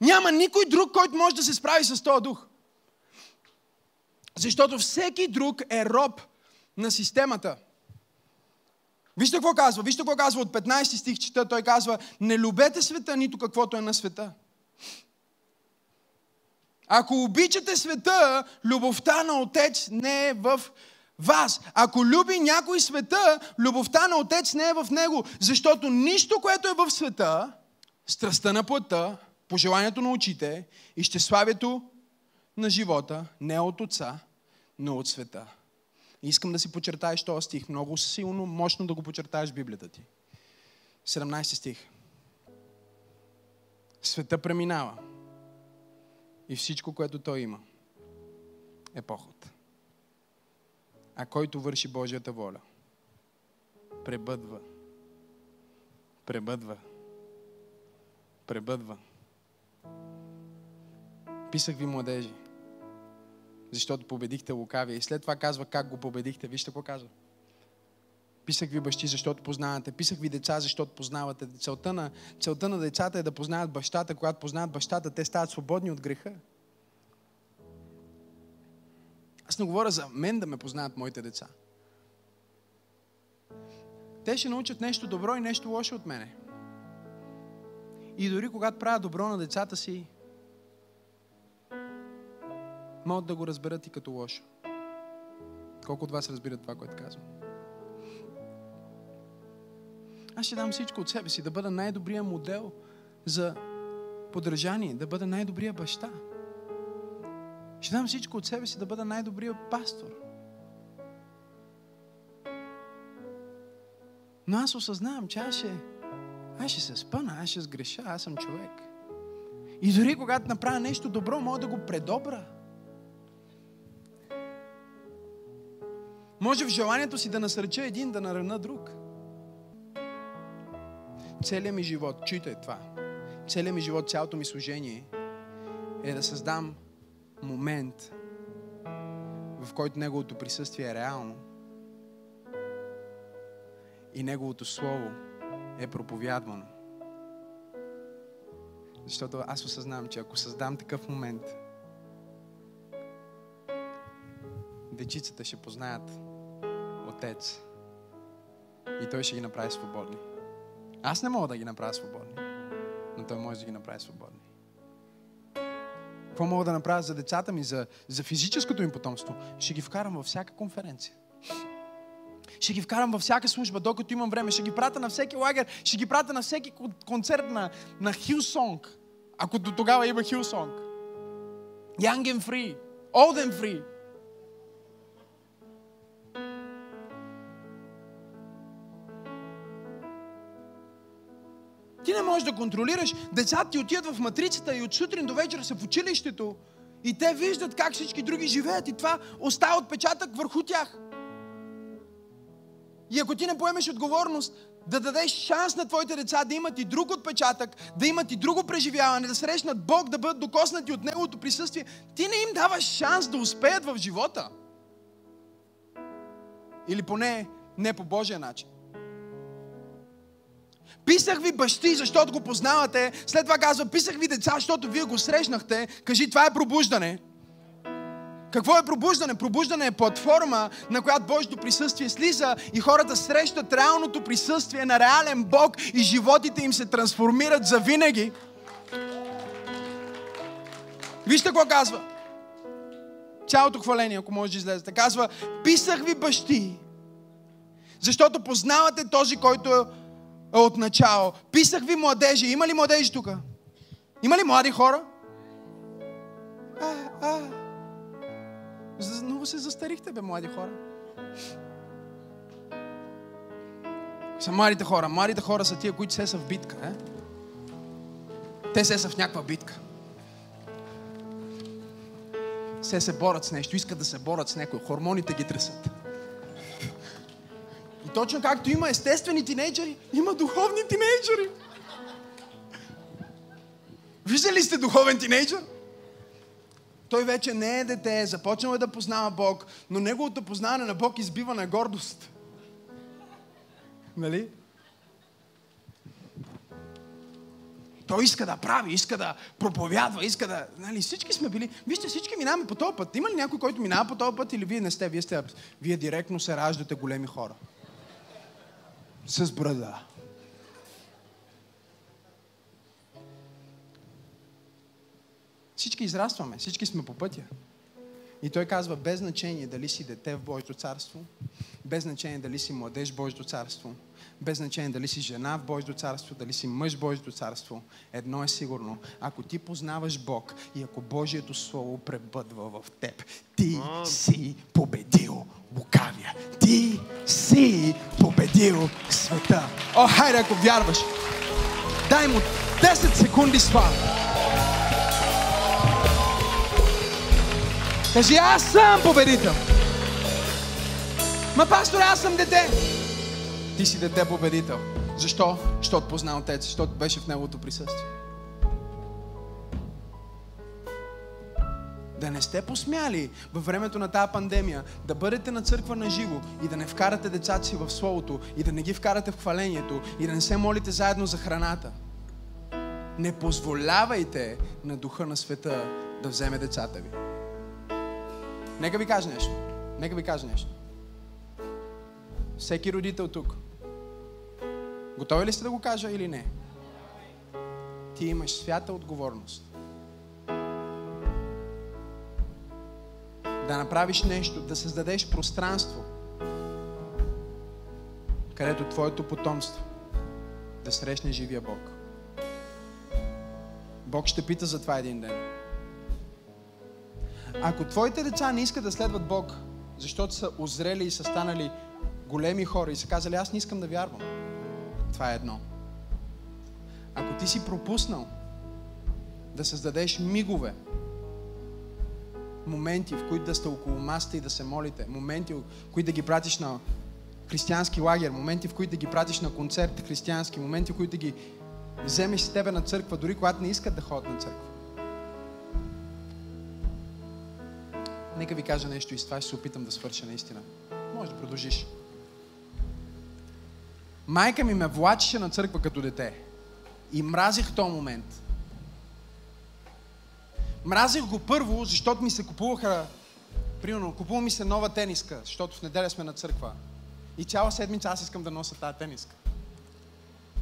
Speaker 1: Няма никой друг, който може да се справи с този дух. Защото всеки друг е роб на системата. Вижте какво казва. Вижте какво казва от 15 стих чета. Той казва, не любете света, нито каквото е на света. Ако обичате света, любовта на Отец не е в вас. Ако люби някой света, любовта на Отец не е в него. Защото нищо, което е в света, страстта на плътта, пожеланието на очите и щеславието на живота, не е от Отца, но от света. Искам да си почертаеш този стих. Много силно, мощно да го почертаеш в Библията ти. 17 стих. Света преминава. И всичко, което той има, е поход. А който върши Божията воля, пребъдва. Пребъдва. Пребъдва. Писах ви, младежи, защото победихте лукавия. И след това казва как го победихте. Вижте какво казва. Писах ви бащи, защото познавате. Писах ви деца, защото познавате. Целта на, целта на децата е да познават бащата. Когато познават бащата, те стават свободни от греха. Аз не говоря за мен да ме познават моите деца. Те ще научат нещо добро и нещо лошо от мене. И дори когато правя добро на децата си, могат да го разберат и като лошо. Колко от вас разбират това, което казвам? Аз ще дам всичко от себе си, да бъда най-добрия модел за поддържание, да бъда най-добрия баща. Ще дам всичко от себе си да бъда най-добрия пастор. Но аз осъзнавам, че аз ще, аз ще се спъна, аз ще сгреша, аз съм човек. И дори когато направя нещо добро, мога да го предобра. Може в желанието си да насърча един, да нарана друг. Целият ми живот, чуйте това, целият ми живот, цялото ми служение е да създам момент, в който Неговото присъствие е реално и Неговото Слово е проповядвано. Защото аз осъзнавам, че ако създам такъв момент, дечицата ще познаят Отец и Той ще ги направи свободни. Аз не мога да ги направя свободни, но Той може да ги направи свободни. Какво мога да направя за децата ми, за, за физическото им потомство? Ще ги вкарам във всяка конференция. Ще ги вкарам във всяка служба, докато имам време. Ще ги прата на всеки лагер. Ще ги прата на всеки концерт на, на Хилсонг. Ако до тогава има Хилсонг. Young and free. Old and. Ти не можеш да контролираш. Децата ти отиват в матрицата и от сутрин до вечера са в училището и те виждат как всички други живеят и това остава отпечатък върху тях. И ако ти не поемеш отговорност да дадеш шанс на твоите деца да имат и друг отпечатък, да имат и друго преживяване, да срещнат Бог, да бъдат докоснати от Неговото присъствие, ти не им даваш шанс да успеят в живота. Или поне не по Божия начин. Писах ви бащи, защото го познавате. След това казва, писах ви деца, защото вие го срещнахте. Кажи, това е пробуждане. Какво е пробуждане? Пробуждане е платформа, на която Божието присъствие слиза и хората срещат реалното присъствие на реален Бог и животите им се трансформират за винаги. Вижте какво казва. Цялото хваление, ако може да излезете. Казва, писах ви бащи, защото познавате този, който е от начало. Писах ви младежи. Има ли младежи тук? Има ли млади хора? А, а. Много се застарихте, бе, млади хора. Са младите хора. Младите хора са тия, които се са в битка. Е? Те се са в някаква битка. Се се борят с нещо, искат да се борят с някой. Хормоните ги тресат точно както има естествени тинейджери, има духовни тинейджери. Виждали сте духовен тинейджър? Той вече не е дете, започнал е да познава Бог, но неговото познаване на Бог избива на гордост. Нали? Той иска да прави, иска да проповядва, иска да... Нали, всички сме били... Вижте, всички минаваме по този път. Има ли някой, който минава по този път или вие не сте? Вие сте... Вие директно се раждате големи хора. С брада. Всички израстваме, всички сме по пътя. И той казва, без значение дали си дете в Божието царство, без значение дали си младеж в Божието царство, без значение дали си жена в Божието царство, дали си мъж в Божието царство, едно е сигурно. Ако ти познаваш Бог и ако Божието Слово пребъдва в теб, ти си победил лукавия. Ти си победил света. О, хайде, ако вярваш, дай му 10 секунди слава. Кажи, аз съм победител. Ма, пастор, аз съм дете. Ти си дете победител. Защо? Защото позна Отец, защото беше в Неговото присъствие. Да не сте посмяли във времето на тази пандемия да бъдете на църква на живо и да не вкарате децата си в Словото и да не ги вкарате в хвалението и да не се молите заедно за храната. Не позволявайте на духа на света да вземе децата ви. Нека ви кажа нещо. Нека ви кажа нещо. Всеки родител тук. Готови ли сте да го кажа или не? Ти имаш свята отговорност. Да направиш нещо, да създадеш пространство, където твоето потомство да срещне живия Бог. Бог ще пита за това един ден. Ако твоите деца не искат да следват Бог, защото са озрели и са станали големи хора и са казали, аз не искам да вярвам. Това е едно. Ако ти си пропуснал да създадеш мигове, моменти, в които да сте около маста и да се молите, моменти, в които да ги пратиш на християнски лагер, моменти, в които да ги пратиш на концерт християнски, моменти, в които да ги вземеш с тебе на църква, дори когато не искат да ходят на църква. Нека ви кажа нещо и с това ще се опитам да свърша наистина. Може да продължиш. Майка ми ме влачеше на църква като дете. И мразих този момент. Мразих го първо, защото ми се купуваха, примерно, купува ми се нова тениска, защото в неделя сме на църква. И цяла седмица аз искам да нося тази тениска.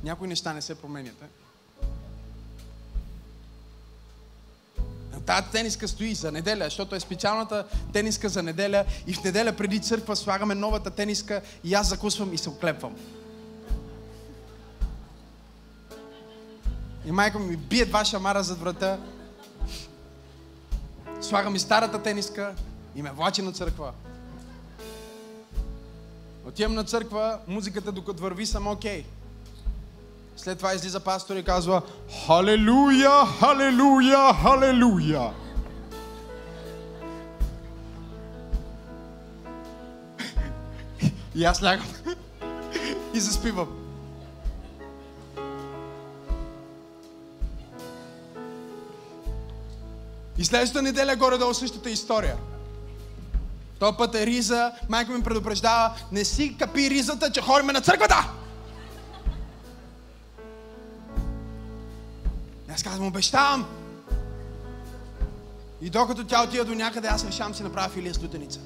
Speaker 1: Някои неща не се променят. Е? Тази тениска стои за неделя, защото е специалната тениска за неделя и в неделя преди църква слагаме новата тениска и аз закусвам и се оклепвам. И майка ми бие два шамара зад врата. Слагам и старата тениска и ме влачи на църква. Отивам на църква, музиката докато върви съм окей. Okay. След това излиза пастор и казва Халелуя, халелуя, халелуя. И аз лягам и заспивам. И следващата неделя горе-долу същата история. То път е риза, майка ми предупреждава, не си капи ризата, че хориме на църквата! И аз казвам, обещавам. И докато тя отида до някъде, аз решавам си направя филия с лютеница.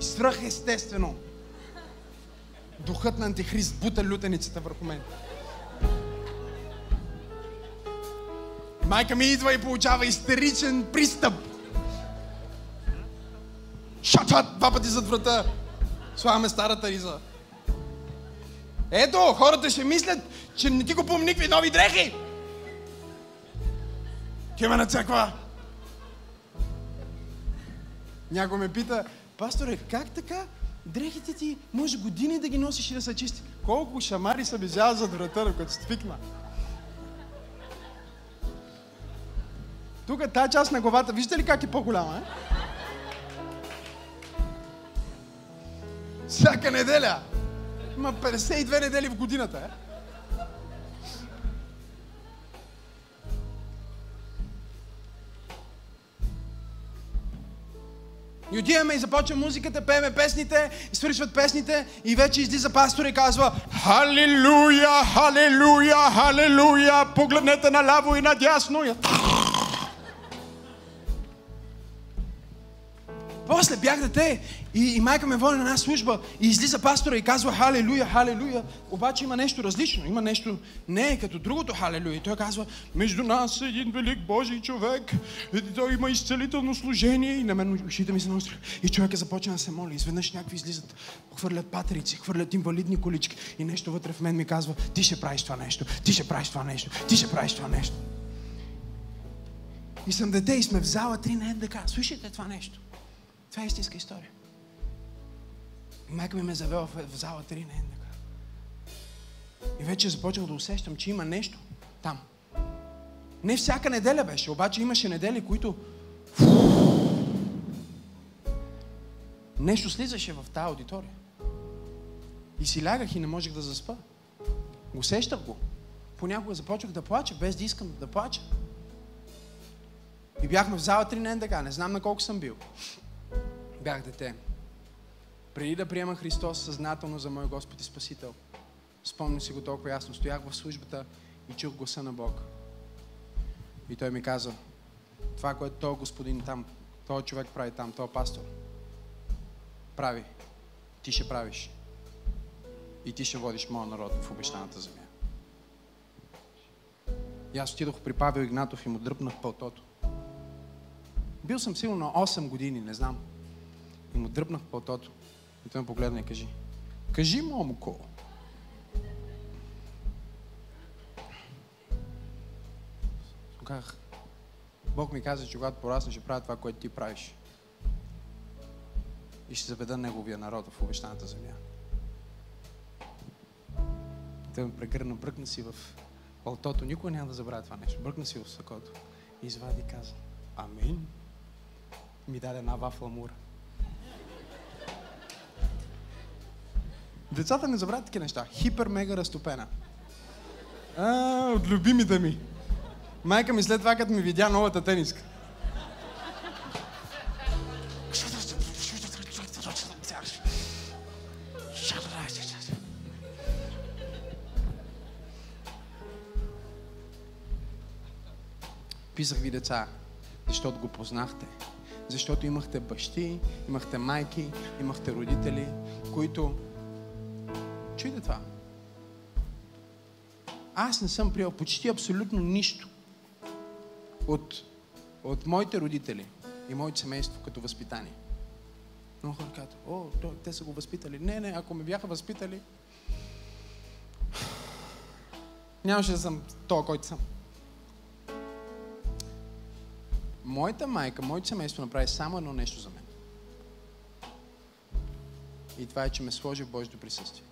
Speaker 1: И свръх естествено. Духът на антихрист бута лютеницата върху мен. Майка ми идва и получава истеричен пристъп. Шат, два пъти зад врата. Слагаме старата риза. Ето, хората ще мислят, че не ти купувам никакви нови дрехи. Кема на църква. Някой ме пита, пасторе, как така дрехите ти може години да ги носиш и да са чисти? Колко шамари са бежали зад врата, докато свикна. Тук е тази част на главата, виждате ли как е по-голяма, е? Всяка неделя. Има 52 недели в годината, е? И отиваме и започва музиката, пееме песните, свършват песните и вече излиза пастор и казва Халилуя, халилуя, халилуя, погледнете наляво и надясно. Бях дете и, и майка ме води на една служба и излиза пастора и казва халелуя, халелуя. Обаче има нещо различно, има нещо не е като другото халелуя. И той казва, между нас е един велик Божий човек, и той има изцелително служение и на мен ушите ми се наостри. И човека започва да се моли. Изведнъж някакви излизат, хвърлят патерици, хвърлят инвалидни колички и нещо вътре в мен ми казва, ти ще правиш това нещо, ти ще правиш това нещо, ти ще правиш това нещо. И съм дете и сме в зала 3 на НДК. Слушайте това нещо. Това е истинска история. Майка ми ме завела в, зала 3 на НДК. И вече започнах да усещам, че има нещо там. Не всяка неделя беше, обаче имаше недели, които нещо слизаше в тази аудитория. И си лягах и не можех да заспа. Усещах го. Понякога започнах да плача, без да искам да плача. И бяхме в зала 3 на НДК, не знам на колко съм бил. Бях дете. Преди да приема Христос съзнателно за мой Господ и Спасител, спомням си го толкова ясно. Стоях в службата и чух гласа на Бог. И той ми каза, това, което този господин там, този човек прави там, този пастор, прави. Ти ще правиш. И ти ще водиш моя народ в обещаната земя. И аз отидох при Павел Игнатов и му дръпнах пълтото. Бил съм сигурно на 8 години, не знам. И му дръпнах пълтото. И той ме погледна и кажи, кажи, момко. Казах, Бог ми каза, че когато порасна, ще правя това, което ти правиш. И ще заведа Неговия народ в обещаната земя. Той ме прегърна, бръкна си в пълтото. Никой няма да забравя това нещо. Бръкна си в сакото. И извади и каза, Амин. Ми даде една вафла мура. Децата не забравят такива неща. Хипер мега разтопена. А, от любимите ми. Майка ми след това, като ми видя новата тениска. Писах ви деца, защото го познахте. Защото имахте бащи, имахте майки, имахте родители, които Чуйте това. Аз не съм приел почти абсолютно нищо от, от моите родители и моето семейство като възпитание. Много хора казват, о, те са го възпитали. Не, не, ако ме бяха възпитали, нямаше да съм то, който съм. Моята майка, моето семейство направи само едно нещо за мен. И това е, че ме сложи в Божието присъствие.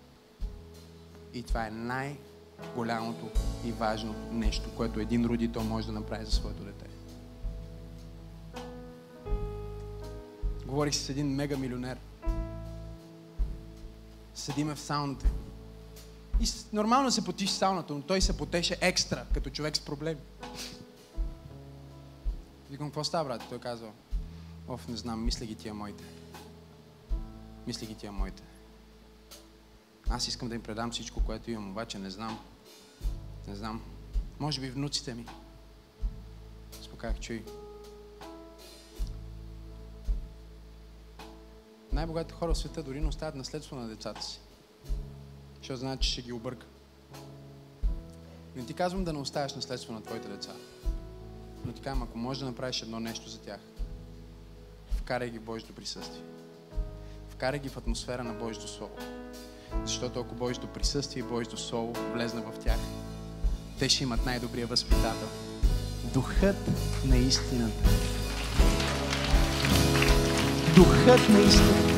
Speaker 1: И това е най-голямото и важно нещо, което един родител може да направи за своето дете. Говорих с един мега милионер. Седиме в сауната. И нормално се потиш сауната, но той се потеше екстра, като човек с проблеми. Викам, какво става, брат? Той казва, оф, не знам, мисля ги тия моите. Мисля ги тия моите. Аз искам да им предам всичко, което имам, обаче не знам. Не знам. Може би внуците ми. Споках, чуй. Най-богатите хора в света дори не оставят наследство на децата си. Защото знаят, че ще ги обърка. Не ти казвам да не оставяш наследство на твоите деца. Но ти казвам, ако можеш да направиш едно нещо за тях, вкарай ги в Божието присъствие. Вкарай ги в атмосфера на Божието Слово. Защото ако Божието присъствие и Божието Слово влезне в тях, те ще имат най-добрия възпитател. Духът на истината. Духът на истината.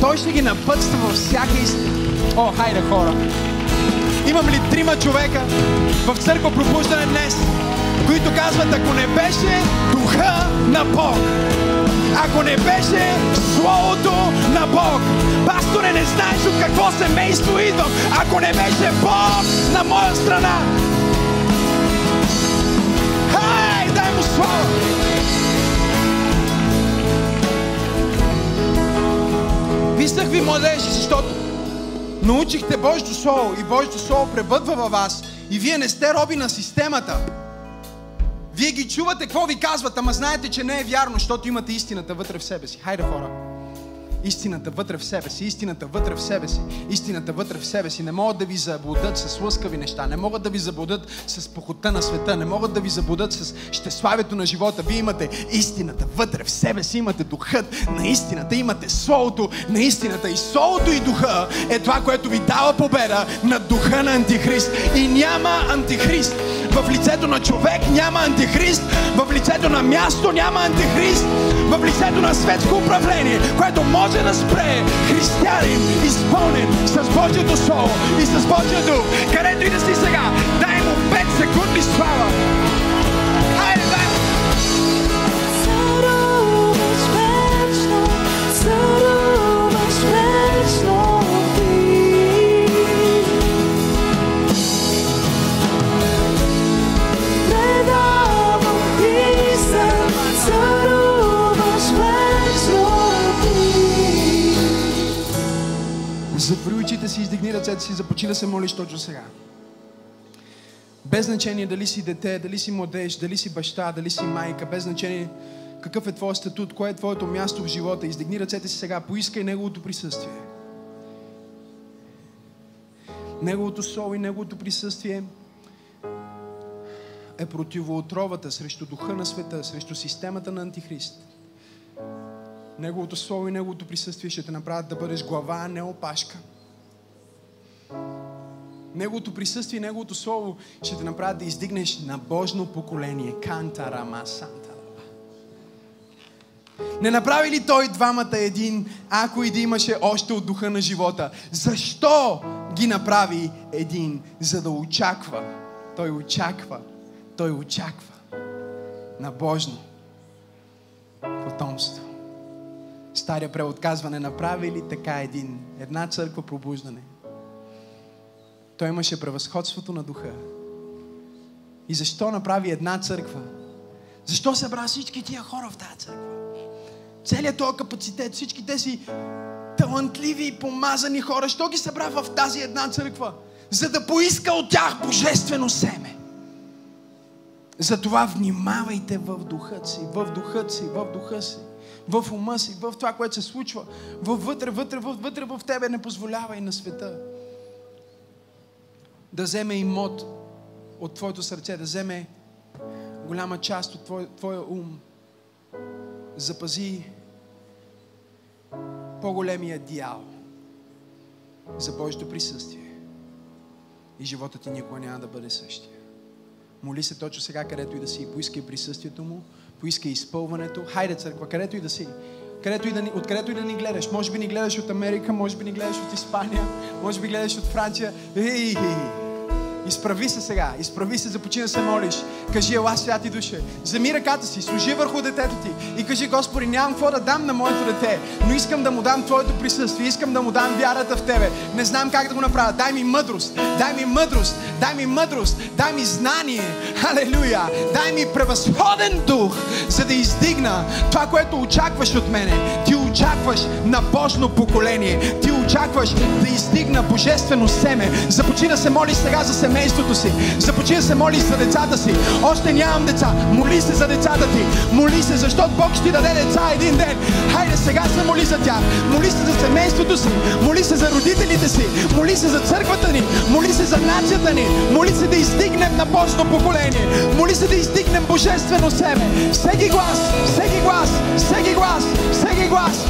Speaker 1: Той ще ги напътства във всяка истина. О, хайде хора! Имам ли трима човека в църква пропущане днес, които казват, ако не беше духа на Бог, ако не беше Словото на Бог. Пасторе, не знаеш от какво семейство идвам, ако не беше Бог на моя страна. Хай, дай му слава! мили младежи, защото научихте Божието Слово и Божието Слово пребъдва във вас и вие не сте роби на системата. Вие ги чувате какво ви казват, ама знаете, че не е вярно, защото имате истината вътре в себе си. Хайде хора! Истината вътре в себе си, истината вътре в себе си, истината вътре в себе си. Не могат да ви заблудат с лъскави неща, не могат да ви заблудат с похота на света, не могат да ви заблудат с щеславието на живота. Вие имате истината вътре в себе си, имате духът на истината, имате Словото на истината. И Словото и духа е това, което ви дава победа над духа на Антихрист. И няма Антихрист. В лицето на човек няма антихрист, в лицето на място няма антихрист, в лицето на светско управление, което може да спре християнин, изпълнен с Божието Слово и с Божия дух, където и да си сега, дай му 5 секунди слава. Затвори очите си, издигни ръцете си, започни да се молиш точно сега. Без значение дали си дете, дали си младеж, дали си баща, дали си майка, без значение какъв е твоят статут, кое е твоето място в живота, издигни ръцете си сега, поискай Неговото присъствие. Неговото слово и Неговото присъствие е противоотровата срещу духа на света, срещу системата на Антихрист. Неговото слово и Неговото присъствие ще те направят да бъдеш глава, а не опашка. Неговото присъствие и Неговото слово ще те направят да издигнеш на Божно поколение. Кантарама Санта. Не направи ли той двамата един, ако и да имаше още от духа на живота? Защо ги направи един? За да очаква. Той очаква. Той очаква на Божно потомство. Стария превод казва, не направи ли така един? Една църква пробуждане. Той имаше превъзходството на духа. И защо направи една църква? Защо събра всички тия хора в тази църква? Целият този капацитет, всички тези талантливи и помазани хора, що ги събра в тази една църква? За да поиска от тях божествено семе. Затова внимавайте в духът си, в духът си, в духа си, в ума си, в това, което се случва, вътре, вътре, вътре в тебе. Не позволявай на света да вземе имот от твоето сърце, да вземе голяма част от твой, твоя ум. Запази по-големия дял за Божието присъствие. И живота ти никога няма да бъде същия. Моли се точно сега, където и да си. Поискай присъствието му, поискай изпълването. Хайде, църква, където и да си. Където и да откъдето и да ни гледаш. Може би ни гледаш от Америка, може би ни гледаш от Испания, може би гледаш от Франция. Ей, Изправи се сега, изправи се, започни да се молиш. Кажи, ела святи душе, вземи ръката си, служи върху детето ти и кажи, Господи, нямам какво да дам на моето дете, но искам да му дам Твоето присъствие, искам да му дам вярата в Тебе. Не знам как да го направя. Дай ми мъдрост, дай ми мъдрост, дай ми мъдрост, дай ми знание. Халелуя! Дай ми превъзходен дух, за да издигна това, което очакваш от мене. Ти очакваш на Божно поколение. Ти очакваш да издигна божествено семе. Започни да се молиш сега за семейството си. Започни да се молиш за децата си. Още нямам деца. Моли се за децата ти. Моли се, защото Бог ще ти даде деца един ден. Хайде сега се моли за тях. Моли се за семейството си. Моли се за родителите си. Моли се за църквата ни. Моли се за нацията ни. Моли се да издигнем на Божно поколение. Моли се да издигнем божествено семе. Всеки глас, всеки глас, всеки глас, всеки глас.